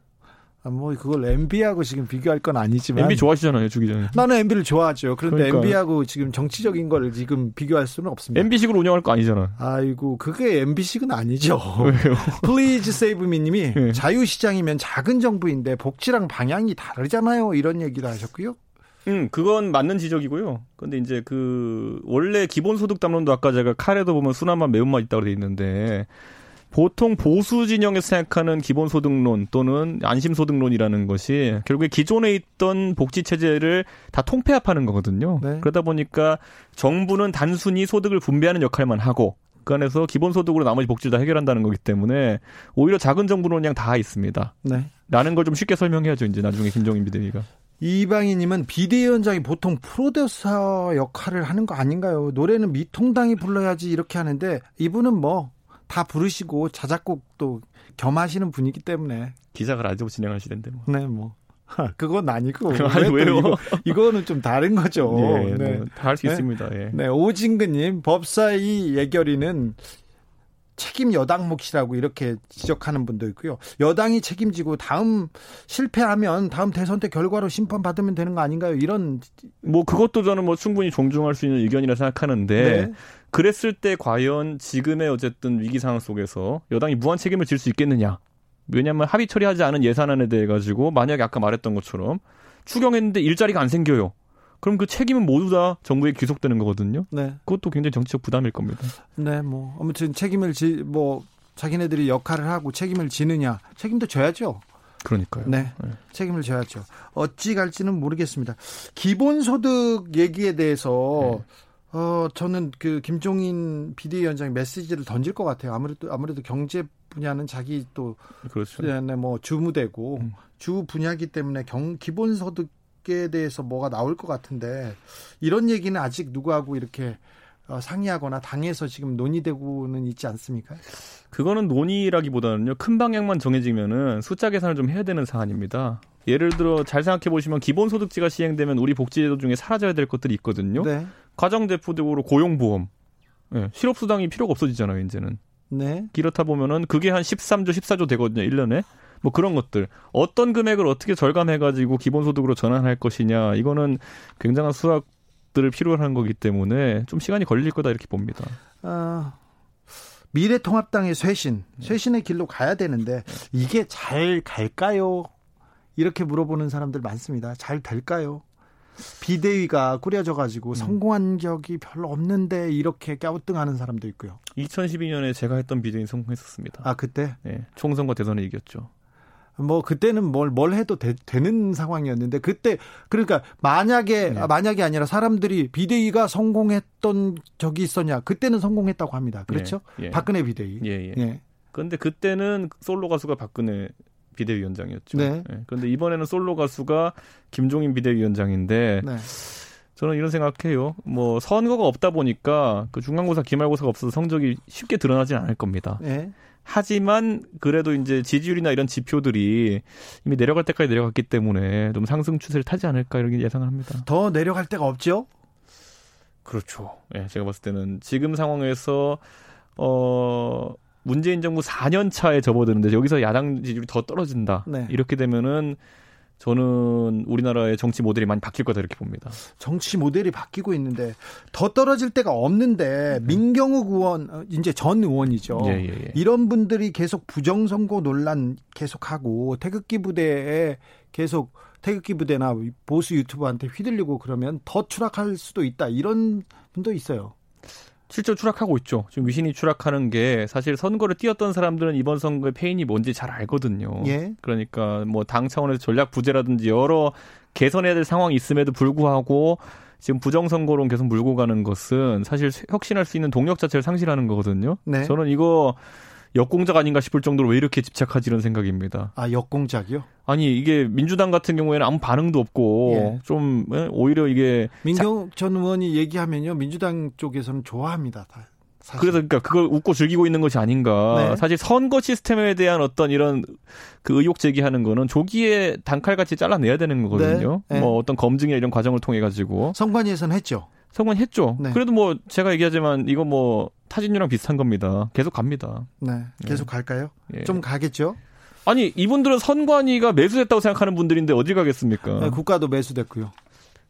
아, 뭐 그걸 MB하고 지금 비교할 건 아니지만 MB 좋아하시잖아요, 주 기자님. 나는 MB를 좋아하죠. 그런데 그러니까. MB하고 지금 정치적인 걸 지금 비교할 수는 없습니다. MB식으로 운영할 거 아니잖아. 아이고, 그게 MB식은 아니죠. 왜요? please save me 님이 네. 자유시장이면 작은 정부인데 복지랑 방향이 다르잖아요. 이런 얘기를 하셨고요. 음, 그건 맞는 지적이고요. 근데 이제 그 원래 기본소득 담론도 아까 제가 칼에도 보면 순한맛 매운맛 있다고 돼 있는데 보통 보수 진영에서 생각하는 기본소득론 또는 안심소득론이라는 것이 결국에 기존에 있던 복지 체제를 다 통폐합하는 거거든요. 네. 그러다 보니까 정부는 단순히 소득을 분배하는 역할만 하고 그 안에서 기본소득으로 나머지 복지를 다 해결한다는 거기 때문에 오히려 작은 정부는 그냥 다 있습니다. 네. 라는 걸 좀 쉽게 설명해야죠. 이제 나중에 김종인 비대위가. 이방희님은 비대위원장이 보통 프로듀서 역할을 하는 거 아닌가요? 노래는 미통당이 불러야지 이렇게 하는데 이분은 뭐 다 부르시고 자작곡도 겸하시는 분이기 때문에 기사가 라디오 진행하시던데 뭐. 네, 뭐. 그건 아니고 아니, 왜요? 이거, 는좀 다른 거죠. 예, 네, 다할수 네? 있습니다. 예. 네, 오진근님 법사위 예결위는 책임 여당 몫이라고 이렇게 지적하는 분도 있고요. 여당이 책임지고 다음 실패하면 다음 대선 때 결과로 심판 받으면 되는 거 아닌가요? 이런 뭐 그것도 저는 뭐 충분히 존중할 수 있는 의견이라 생각하는데 네. 그랬을 때 과연 지금의 어쨌든 위기 상황 속에서 여당이 무한 책임을 질 수 있겠느냐? 왜냐하면 합의 처리하지 않은 예산안에 대해 가지고 만약에 아까 말했던 것처럼 추경했는데 일자리가 안 생겨요. 그럼 그 책임은 모두 다 정부에 귀속되는 거거든요. 네. 그것도 굉장히 정치적 부담일 겁니다. 네, 뭐 아무튼 책임을 지 뭐 자기네들이 역할을 하고 책임을 지느냐 책임도 져야죠. 그러니까요. 네, 네. 책임을 져야죠. 어찌 갈지는 모르겠습니다. 기본소득 얘기에 대해서 네. 어 저는 그 김종인 비대위원장이 메시지를 던질 것 같아요. 아무래도 아무래도 경제 분야는 자기 또 그렇죠. 네, 뭐 주무대고 음. 주 분야기 때문에 경 기본소득 에 대해서 뭐가 나올 것 같은데 이런 얘기는 아직 누구하고 이렇게 어, 상의하거나 당에서 지금 논의되고는 있지 않습니까? 그거는 논의라기보다는요 큰 방향만 정해지면은 숫자 계산을 좀 해야 되는 사안입니다. 예를 들어 잘 생각해 보시면 기본소득제가 시행되면 우리 복지제도 중에 사라져야 될 것들이 있거든요. 네. 가정대표적으로 고용보험, 네, 실업수당이 필요가 없어지잖아요 이제는. 네. 그렇다 보면은 그게 한 13조, 14조 되거든요 1년에. 뭐 그런 것들 어떤 금액을 어떻게 절감해가지고 기본소득으로 전환할 것이냐 이거는 굉장한 수학들을 필요로 하는 거기 때문에 좀 시간이 걸릴 거다 이렇게 봅니다. 아, 미래통합당의 쇄신, 쇄신의 길로 가야 되는데 이게 잘 갈까요? 이렇게 물어보는 사람들 많습니다. 잘 될까요? 비대위가 꾸려져 가지고 음. 성공한 적이 별로 없는데 이렇게 갸우뚱하는 사람도 있고요. 2012년에 제가 했던 비대위 성공했었습니다. 아 그때? 네, 총선과 대선에 이겼죠. 뭐 그때는 뭘뭘 해도 되, 는 상황이었는데 그때 그러니까 만약에 네. 아, 만약이 아니라 사람들이 비대위가 성공했던 적이 있었냐 그때는 성공했다고 합니다. 그렇죠? 네. 예. 박근혜 비대위. 예, 예. 예. 그런데 그때는 솔로 가수가 박근혜 비대위원장이었죠. 네. 예. 그런데 이번에는 솔로 가수가 김종인 비대위원장인데 네. 저는 이런 생각해요. 뭐 선거가 없다 보니까 그 중간고사, 기말고사가 없어서 성적이 쉽게 드러나진 않을 겁니다. 네. 하지만 그래도 이제 지지율이나 이런 지표들이 이미 내려갈 때까지 내려갔기 때문에 좀 상승 추세를 타지 않을까 이렇게 예상을 합니다. 더 내려갈 데가 없죠? 그렇죠. 예, 제가 봤을 때는 지금 상황에서 어 문재인 정부 4년 차에 접어드는데 여기서 야당 지지율이 더 떨어진다. 네. 이렇게 되면은 저는 우리나라의 정치 모델이 많이 바뀔 거다 이렇게 봅니다. 정치 모델이 바뀌고 있는데 더 떨어질 데가 없는데 네. 민경욱 의원 어, 이제 전 의원이죠. 예, 예, 예. 이런 분들이 계속 부정 선거 논란 계속하고 태극기 부대에 계속 태극기 부대나 보수 유튜버한테 휘둘리고 그러면 더 추락할 수도 있다 이런 분도 있어요. 실제로 추락하고 있죠. 지금 위신이 추락하는 게 사실 선거를 뛰었던 사람들은 이번 선거의 페인이 뭔지 잘 알거든요. 예. 그러니까 뭐 당 차원에서 전략 부재라든지 여러 개선해야 될 상황이 있음에도 불구하고 지금 부정선거론 계속 물고 가는 것은 사실 혁신할 수 있는 동력 자체를 상실하는 거거든요. 네. 저는 이거 역공작 아닌가 싶을 정도로 왜 이렇게 집착하지 이런 생각입니다. 아 역공작이요? 아니 이게 민주당 같은 경우에는 아무 반응도 없고 예. 좀 예? 오히려 이게 민경 전 의원이 얘기하면요 민주당 쪽에서는 좋아합니다. 다. 사실. 그래서 그러니까 그걸 웃고 즐기고 있는 것이 아닌가. 네. 사실 선거 시스템에 대한 어떤 이런 그 의혹 제기하는 거는 조기에 단칼같이 잘라내야 되는 거거든요. 네. 네. 뭐 어떤 검증이나 이런 과정을 통해 가지고 선관위에서는 했죠. 선관했죠. 네. 그래도 뭐 제가 얘기하지만 이거 뭐 타진유랑 비슷한 겁니다. 계속 갑니다. 네, 계속 네. 갈까요? 예. 좀 가겠죠. 아니 이분들은 선관위가 매수됐다고 생각하는 분들인데 어디 가겠습니까? 네, 국가도 매수됐고요.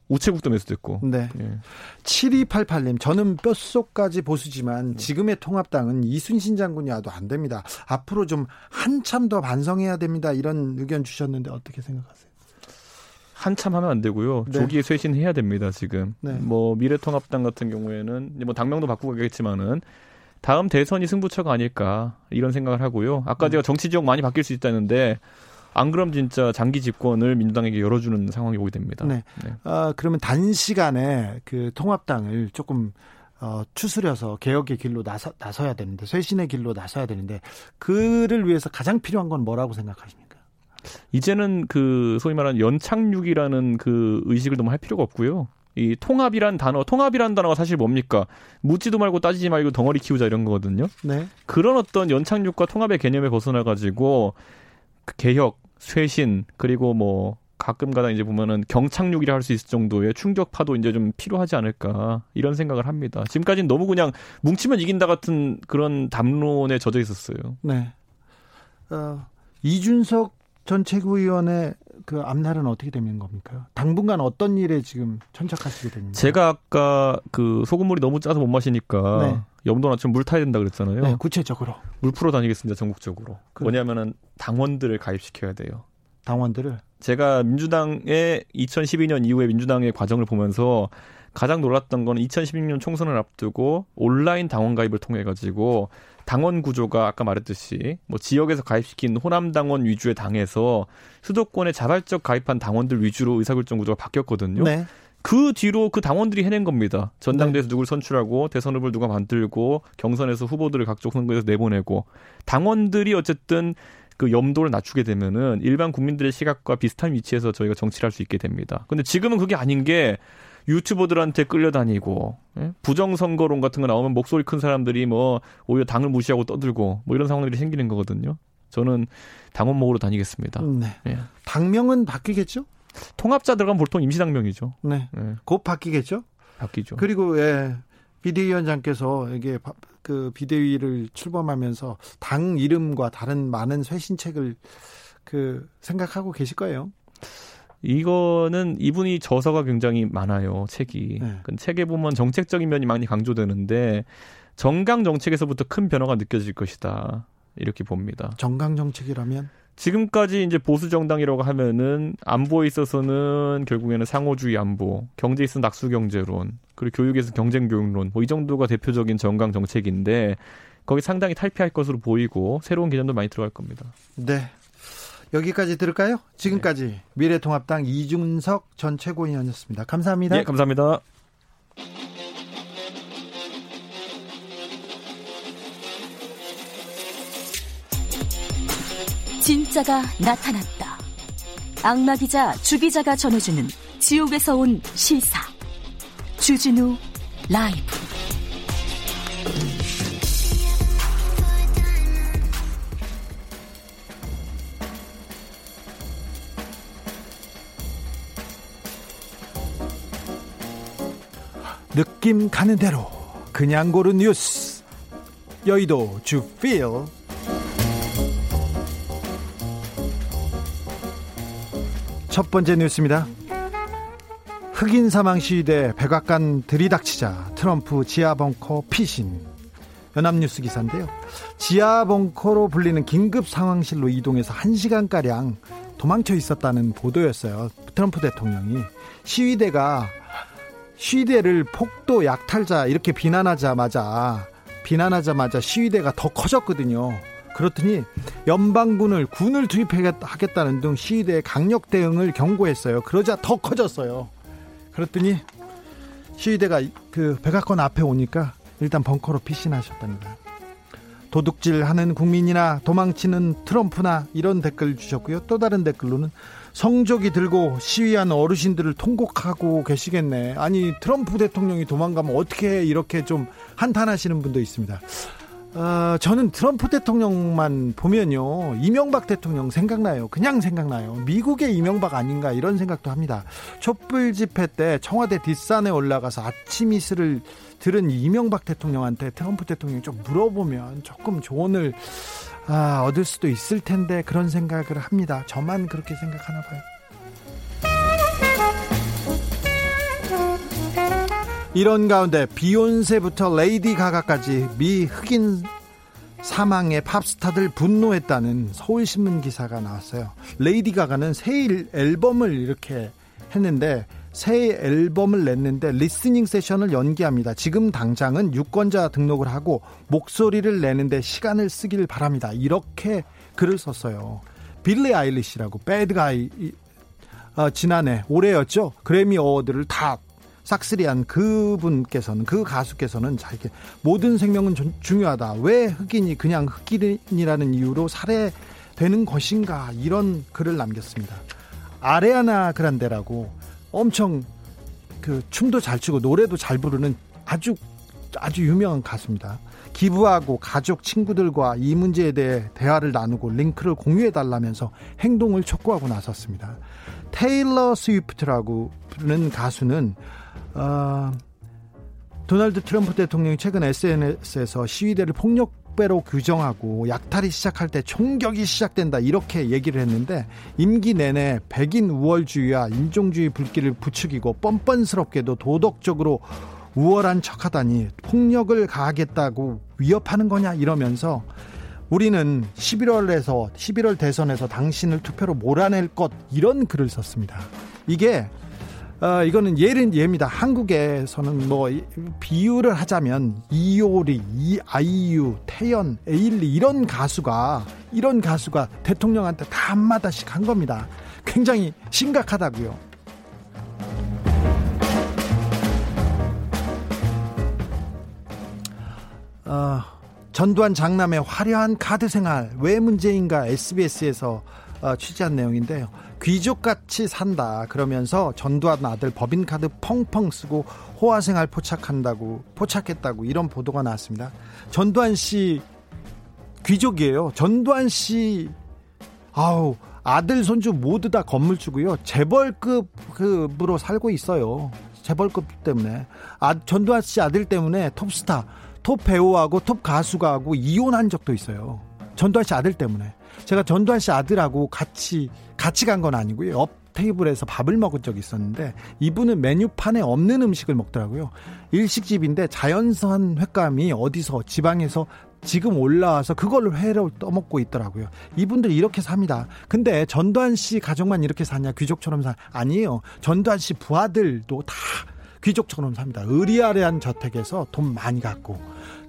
우체국도 매수됐고. 네. 예. 7288님, 저는 뼛속까지 보수지만 지금의 통합당은 이순신 장군이 와도 안 됩니다. 앞으로 좀 한참 더 반성해야 됩니다. 이런 의견 주셨는데 어떻게 생각하세요? 한참 하면 안 되고요. 네. 조기에 쇄신해야 됩니다. 지금 네. 뭐 미래통합당 같은 경우에는 뭐 당명도 바꾸고 가겠지만은 다음 대선이 승부처가 아닐까 이런 생각을 하고요. 아까 음. 제가 정치 지역 많이 바뀔 수 있다는데 안 그럼 진짜 장기 집권을 민주당에게 열어주는 상황이 오게 됩니다. 네. 네. 어, 그러면 단시간에 그 통합당을 조금 어, 추스려서 개혁의 길로 나서, 나서야 되는데 쇄신의 길로 나서야 되는데 그를 위해서 가장 필요한 건 뭐라고 생각하십니까? 이제는 그 소위 말하는 연착륙이라는 그 의식을 너무 할 필요가 없고요. 이 통합이란 단어, 통합이란 단어가 사실 뭡니까? 묻지도 말고 따지지 말고 덩어리 키우자 이런 거거든요. 네. 그런 어떤 연착륙과 통합의 개념에 벗어나 가지고 그 개혁, 쇄신 그리고 뭐 가끔 가다 이제 보면은 경착륙이라 할 수 있을 정도의 충격파도 이제 좀 필요하지 않을까 이런 생각을 합니다. 지금까지는 너무 그냥 뭉치면 이긴다 같은 그런 담론에 젖어 있었어요. 네. 어, 이준석 전 최고위원의 그 앞날은 어떻게 되는 겁니까? 당분간 어떤 일에 지금 천착하시게 됩니까? 제가 아까 그 소금물이 너무 짜서 못 마시니까 네. 염도나처럼 물 타야 된다 그랬잖아요. 네, 구체적으로 물 풀어 다니겠습니다 전국적으로. 그... 뭐냐면은 당원들을 가입시켜야 돼요. 당원들을 제가 민주당의 2012년 이후에 민주당의 과정을 보면서 가장 놀랐던 건 2016년 총선을 앞두고 온라인 당원 가입을 통해 가지고 당원 구조가 아까 말했듯이 뭐 지역에서 가입시킨 호남 당원 위주의 당에서 수도권에 자발적 가입한 당원들 위주로 의사결정 구조가 바뀌었거든요. 네. 그 뒤로 그 당원들이 해낸 겁니다. 전당대에서 네. 누굴 선출하고 대선 후보를 누가 만들고 경선에서 후보들을 각종 선거에서 내보내고 당원들이 어쨌든 그 염도를 낮추게 되면은 일반 국민들의 시각과 비슷한 위치에서 저희가 정치를 할 수 있게 됩니다. 근데 지금은 그게 아닌 게 유튜버들한테 끌려다니고 예? 부정선거론 같은 거 나오면 목소리 큰 사람들이 뭐 오히려 당을 무시하고 떠들고 뭐 이런 상황들이 생기는 거거든요. 저는 당원목으로 다니겠습니다. 네. 예. 당명은 바뀌겠죠? 통합자 들어가면 보통 임시당명이죠. 네. 예. 곧 바뀌겠죠? 바뀌죠. 그리고 예. 비대위원장께서 이게 그 비대위를 출범하면서 당 이름과 다른 많은 쇄신책을 그 생각하고 계실 거예요. 이거는 이분이 저서가 굉장히 많아요 책이. 네. 그 책에 보면 정책적인 면이 많이 강조되는데 정강 정책에서부터 큰 변화가 느껴질 것이다 이렇게 봅니다. 정강 정책이라면 지금까지 이제 보수 정당이라고 하면은 안보에 있어서는 결국에는 상호주의 안보, 경제에 있어서 낙수 경제론, 그리고 교육에서 경쟁 교육론, 뭐 이 정도가 대표적인 정강 정책인데 거기 상당히 탈피할 것으로 보이고 새로운 개념도 많이 들어갈 겁니다. 네. 여기까지 들을까요? 지금까지 네. 미래통합당 이준석 전 최고위원이었습니다. 감사합니다. 네, 감사합니다. 진짜가 나타났다. 악마 기자 주 기자가 전해주는 지옥에서 온 실사. 주진우 라이브. 느낌 가는 대로 그냥 고른 뉴스. 여의도 주필 첫 번째 뉴스입니다. 흑인 사망 시위대 백악관 들이닥치자 트럼프 지하 벙커 피신. 연합뉴스 기사인데요. 지하 벙커로 불리는 긴급 상황실로 이동해서 1시간 가량 도망쳐 있었다는 보도였어요. 트럼프 대통령이. 시위대가 시위대를 폭도 약탈자 이렇게 비난하자마자 비난하자마자 시위대가 더 커졌거든요. 그렇더니 연방군을 군을 투입하겠다는 등 시위대 강력 대응을 경고했어요. 그러자 더 커졌어요. 그랬더니 시위대가 그 백악관 앞에 오니까 일단 벙커로 피신하셨답니다. 도둑질하는 국민이나 도망치는 트럼프나 이런 댓글 주셨고요. 또 다른 댓글로는 성적이 들고 시위한 어르신들을 통곡하고 계시겠네. 아니 트럼프 대통령이 도망가면 어떻게 이렇게 좀 한탄하시는 분도 있습니다. 어, 저는 트럼프 대통령만 보면요. 이명박 대통령 생각나요. 그냥 생각나요. 미국의 이명박 아닌가 이런 생각도 합니다. 촛불 집회 때 청와대 뒷산에 올라가서 아침 이슬을 들은 이명박 대통령한테 트럼프 대통령이 좀 물어보면 조금 조언을 아, 얻을 수도 있을 텐데 그런 생각을 합니다. 저만 그렇게 생각하나 봐요. 이런 가운데 비욘세부터 레이디 가가까지 미 흑인 사망에 팝스타들 분노했다는 서울신문 기사가 나왔어요. 레이디 가가는 새 앨범을 이렇게 했는데 새 앨범을 냈는데 listening session을 연기합니다. 지금 당장은 유권자 등록을 하고 목소리를 내는데 시간을 쓰길 바랍니다. 이렇게 글을 썼어요. 빌리 아일리시라고 배드가이 어, 지난해 올해였죠. 그래미 어워드를 다 싹쓸이한 그분께서는 그 가수께서는 자기 모든 생명은 중요하다. 왜 흑인이 그냥 흑인이라는 이유로 살해되는 것인가 이런 글을 남겼습니다. 아레아나 그란데라고 엄청 그 춤도 잘 추고 노래도 잘 부르는 아주 아주 유명한 가수입니다. 기부하고 가족 친구들과 이 문제에 대해 대화를 나누고 링크를 공유해 달라면서 행동을 촉구하고 나섰습니다. 테일러 스위프트라고 부르는 가수는 어, 도널드 트럼프 대통령이 최근 SNS에서 시위대를 폭력 배로 규정하고 약탈이 시작할 때 총격이 시작된다 이렇게 얘기를 했는데 임기 내내 백인 우월주의와 인종주의 불길을 부추기고 뻔뻔스럽게도 도덕적으로 우월한 척하다니 폭력을 가하겠다고 위협하는 거냐 이러면서 우리는 11월에서 11월 대선에서 당신을 투표로 몰아낼 것 이런 글을 썼습니다. 이게 어, 이거는 예는 예입니다. 한국에서는 뭐 비유를 하자면 이효리, 이 아이유, 태연, 에일리 이런 가수가 이런 가수가 대통령한테 다 한마다씩 한 겁니다. 굉장히 심각하다고요. 어, 전두환 장남의 화려한 카드 생활 왜 문제인가 SBS에서 어, 취재한 내용인데요. 귀족같이 산다 그러면서 전두환 아들 법인카드 펑펑 쓰고 호화생활 포착한다고 포착했다고 이런 보도가 나왔습니다. 전두환 씨 귀족이에요. 전두환 씨 아우 아들 손주 모두 다 건물주고요. 재벌급으로 살고 있어요. 재벌급 때문에 아 전두환 씨 아들 때문에 톱스타 톱 배우하고 톱 가수가 하고 이혼한 적도 있어요. 전두환 씨 아들 때문에. 제가 전두환 씨 아들하고 같이 같이 간 건 아니고요. 옆 테이블에서 밥을 먹은 적이 있었는데 이분은 메뉴판에 없는 음식을 먹더라고요. 일식집인데 자연산 횟감이 어디서 지방에서 지금 올라와서 그걸로 회를 떠먹고 있더라고요. 이분들 이렇게 삽니다. 근데 전두환 씨 가족만 이렇게 사냐? 귀족처럼 사? 아니에요. 전두환 씨 부하들도 다 귀족처럼 삽니다. 의리아리한 저택에서 돈 많이 갖고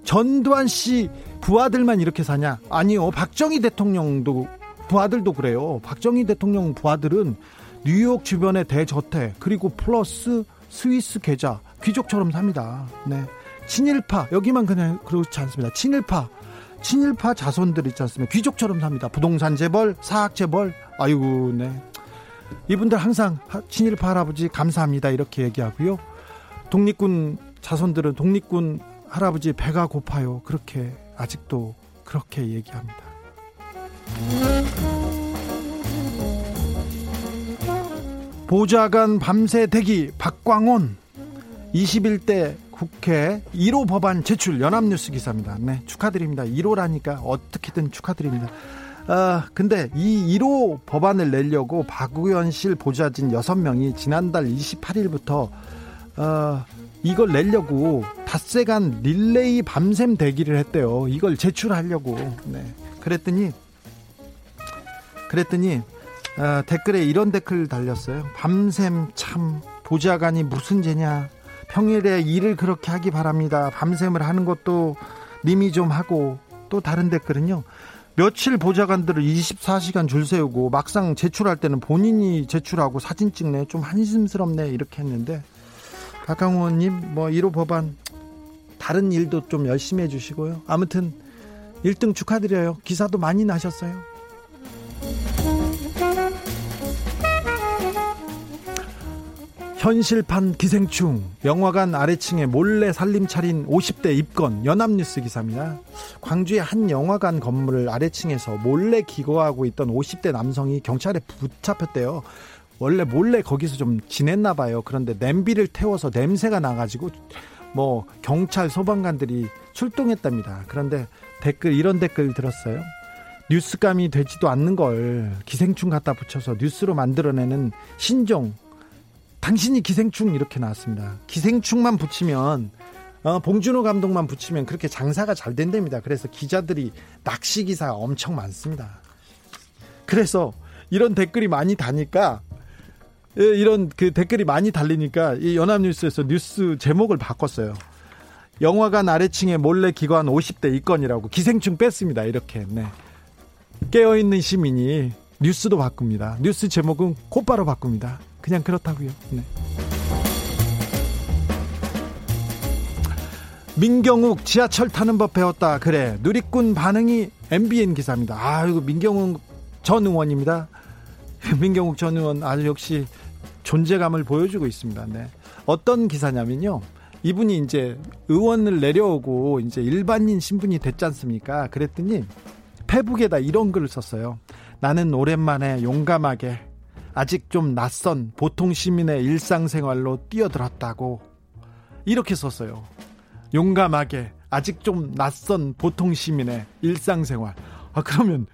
전두환 씨 부하들만 이렇게 사냐? 아니요. 박정희 대통령도 부하들도 그래요. 박정희 대통령 부하들은 뉴욕 주변의 대저택 그리고 플러스 스위스 계좌 귀족처럼 삽니다. 네. 친일파 여기만 그냥 그렇지 않습니다. 친일파 친일파 자손들 있지 않습니까? 귀족처럼 삽니다. 부동산 재벌, 사학 재벌. 아이고, 네. 이분들 항상 친일파 할아버지 감사합니다 이렇게 얘기하고요. 독립군 자손들은 독립군 할아버지 배가 고파요. 그렇게 아직도 그렇게 얘기합니다. 보좌관 밤새 대기 박광온 21대 국회 1호 법안 제출 연합뉴스 기사입니다. 네, 축하드립니다. 1호라니까 어떻게든 축하드립니다. 아, 근데 이 1호 법안을 내려고 박우현실 보좌진 6명이 지난달 28일부터 어, 이걸 내려고 닷새간 릴레이 밤샘 대기를 했대요. 이걸 제출하려고. 네. 그랬더니 그랬더니 어, 댓글에 이런 댓글 달렸어요. 밤샘 참 보좌관이 무슨 죄냐. 평일에 일을 그렇게 하기 바랍니다. 밤샘을 하는 것도 님이 좀 하고 또 다른 댓글은요. 며칠 보좌관들을 24시간 줄 세우고 막상 제출할 때는 본인이 제출하고 사진 찍네 좀 한심스럽네 이렇게 했는데 박강호 의원님 뭐 1호 법안 다른 일도 좀 열심히 해주시고요. 아무튼 1등 축하드려요. 기사도 많이 나셨어요. 현실판 기생충 영화관 아래층에 몰래 살림 차린 50대 입건 연합뉴스 기사입니다. 광주의 한 영화관 건물 아래층에서 몰래 기거하고 있던 50대 남성이 경찰에 붙잡혔대요. 원래 몰래 거기서 좀 지냈나 봐요. 그런데 냄비를 태워서 냄새가 나가지고 뭐 경찰 소방관들이 출동했답니다. 그런데 댓글 이런 댓글 들었어요. 뉴스감이 되지도 않는 걸 기생충 갖다 붙여서 뉴스로 만들어내는 신종. 당신이 기생충 이렇게 나왔습니다. 기생충만 붙이면 어, 봉준호 감독만 붙이면 그렇게 장사가 잘 된답니다. 그래서 기자들이 낚시 기사 엄청 많습니다. 그래서 이런 댓글이 많이 다니까 예, 이런 그 댓글이 많이 달리니까 이 연합뉴스에서 뉴스 제목을 바꿨어요. 영화관 아래층에 몰래 기거한 50대 이건이라고 기생충 뺐습니다. 이렇게. 네. 깨어있는 시민이 뉴스도 바꿉니다. 뉴스 제목은 곧바로 바꿉니다. 그냥 그렇다고요. 네. 민경욱 지하철 타는 법 배웠다. 그래. 누리꾼 반응이 MBN 기사입니다. 아, 이거 민경욱 전 의원입니다. 민경욱 전 의원 아주 역시 존재감을 보여주고 있습니다. 네. 어떤 기사냐면요. 이분이 이제 의원을 내려오고 이제 일반인 신분이 됐지 않습니까? 그랬더니 페북에다 이런 글을 썼어요. 나는 오랜만에 용감하게 아직 좀 낯선 보통 시민의 일상생활로 뛰어들었다고 이렇게 썼어요. 용감하게 아직 좀 낯선 보통 시민의 일상생활. 아 그러면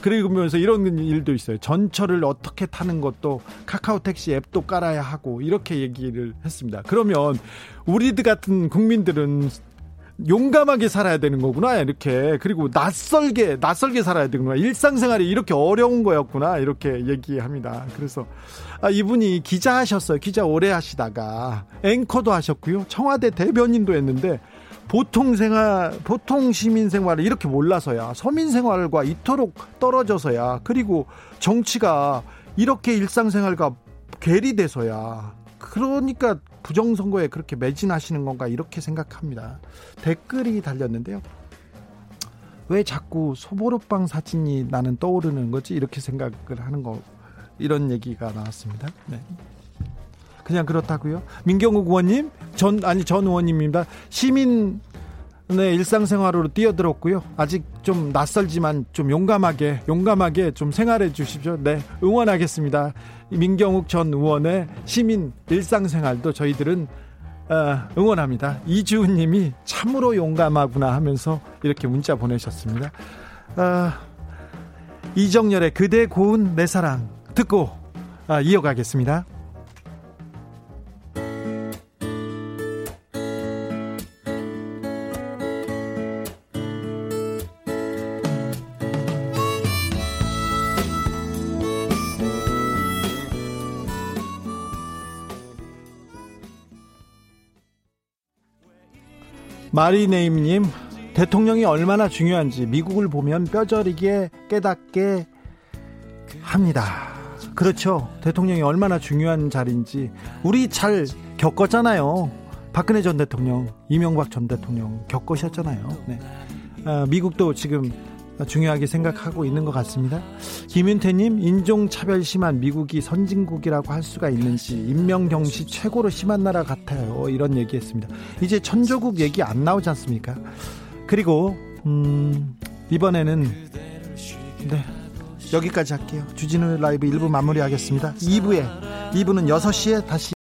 그러면서 이런 일도 있어요. 전철을 어떻게 타는 것도 카카오 택시 앱도 깔아야 하고 이렇게 얘기를 했습니다. 그러면 우리들 같은 국민들은 용감하게 살아야 되는 거구나 이렇게 그리고 낯설게 낯설게 살아야 되는구나 일상생활이 이렇게 어려운 거였구나 이렇게 얘기합니다. 그래서 아, 이분이 기자 하셨어요. 기자 오래 하시다가 앵커도 하셨고요. 청와대 대변인도 했는데 보통 생활, 보통 시민 생활을 이렇게 몰라서야 서민 생활과 이토록 떨어져서야 그리고 정치가 이렇게 일상생활과 괴리돼서야 그러니까 부정선거에 그렇게 매진하시는 건가 이렇게 생각합니다. 댓글이 달렸는데요. 왜 자꾸 소보로빵 사진이 나는 떠오르는 거지 이렇게 생각을 하는 거 이런 얘기가 나왔습니다. 네. 그냥 그렇다고요. 민경욱 의원님, 전 아니 전 의원님입니다. 시민 네, 일상생활으로 뛰어들었고요. 아직 좀 낯설지만 좀 용감하게, 용감하게 좀 생활해 주십시오. 네, 응원하겠습니다. 민경욱 전 의원의 시민 일상생활도 저희들은 어, 응원합니다. 이주은 님이 참으로 용감하구나 하면서 이렇게 문자 보내셨습니다. 어, 이정열의 그대 고운 내 사랑 듣고 어, 이어가겠습니다. 마리네임님 대통령이 얼마나 중요한지 미국을 보면 뼈저리게 깨닫게 합니다. 그렇죠. 대통령이 얼마나 중요한 자리인지 우리 잘 겪었잖아요. 박근혜 전 대통령, 이명박 전 대통령 겪으셨잖아요. 네. 아, 미국도 지금 중요하게 생각하고 있는 것 같습니다. 김윤태님, 인종차별 심한 미국이 선진국이라고 할 수가 있는지, 인명경시 최고로 심한 나라 같아요. 이런 얘기 했습니다. 이제 천조국 얘기 안 나오지 않습니까? 그리고, 음, 이번에는, 네, 여기까지 할게요. 주진우 라이브 1부 마무리하겠습니다. 2부에, 2부는 6시에 다시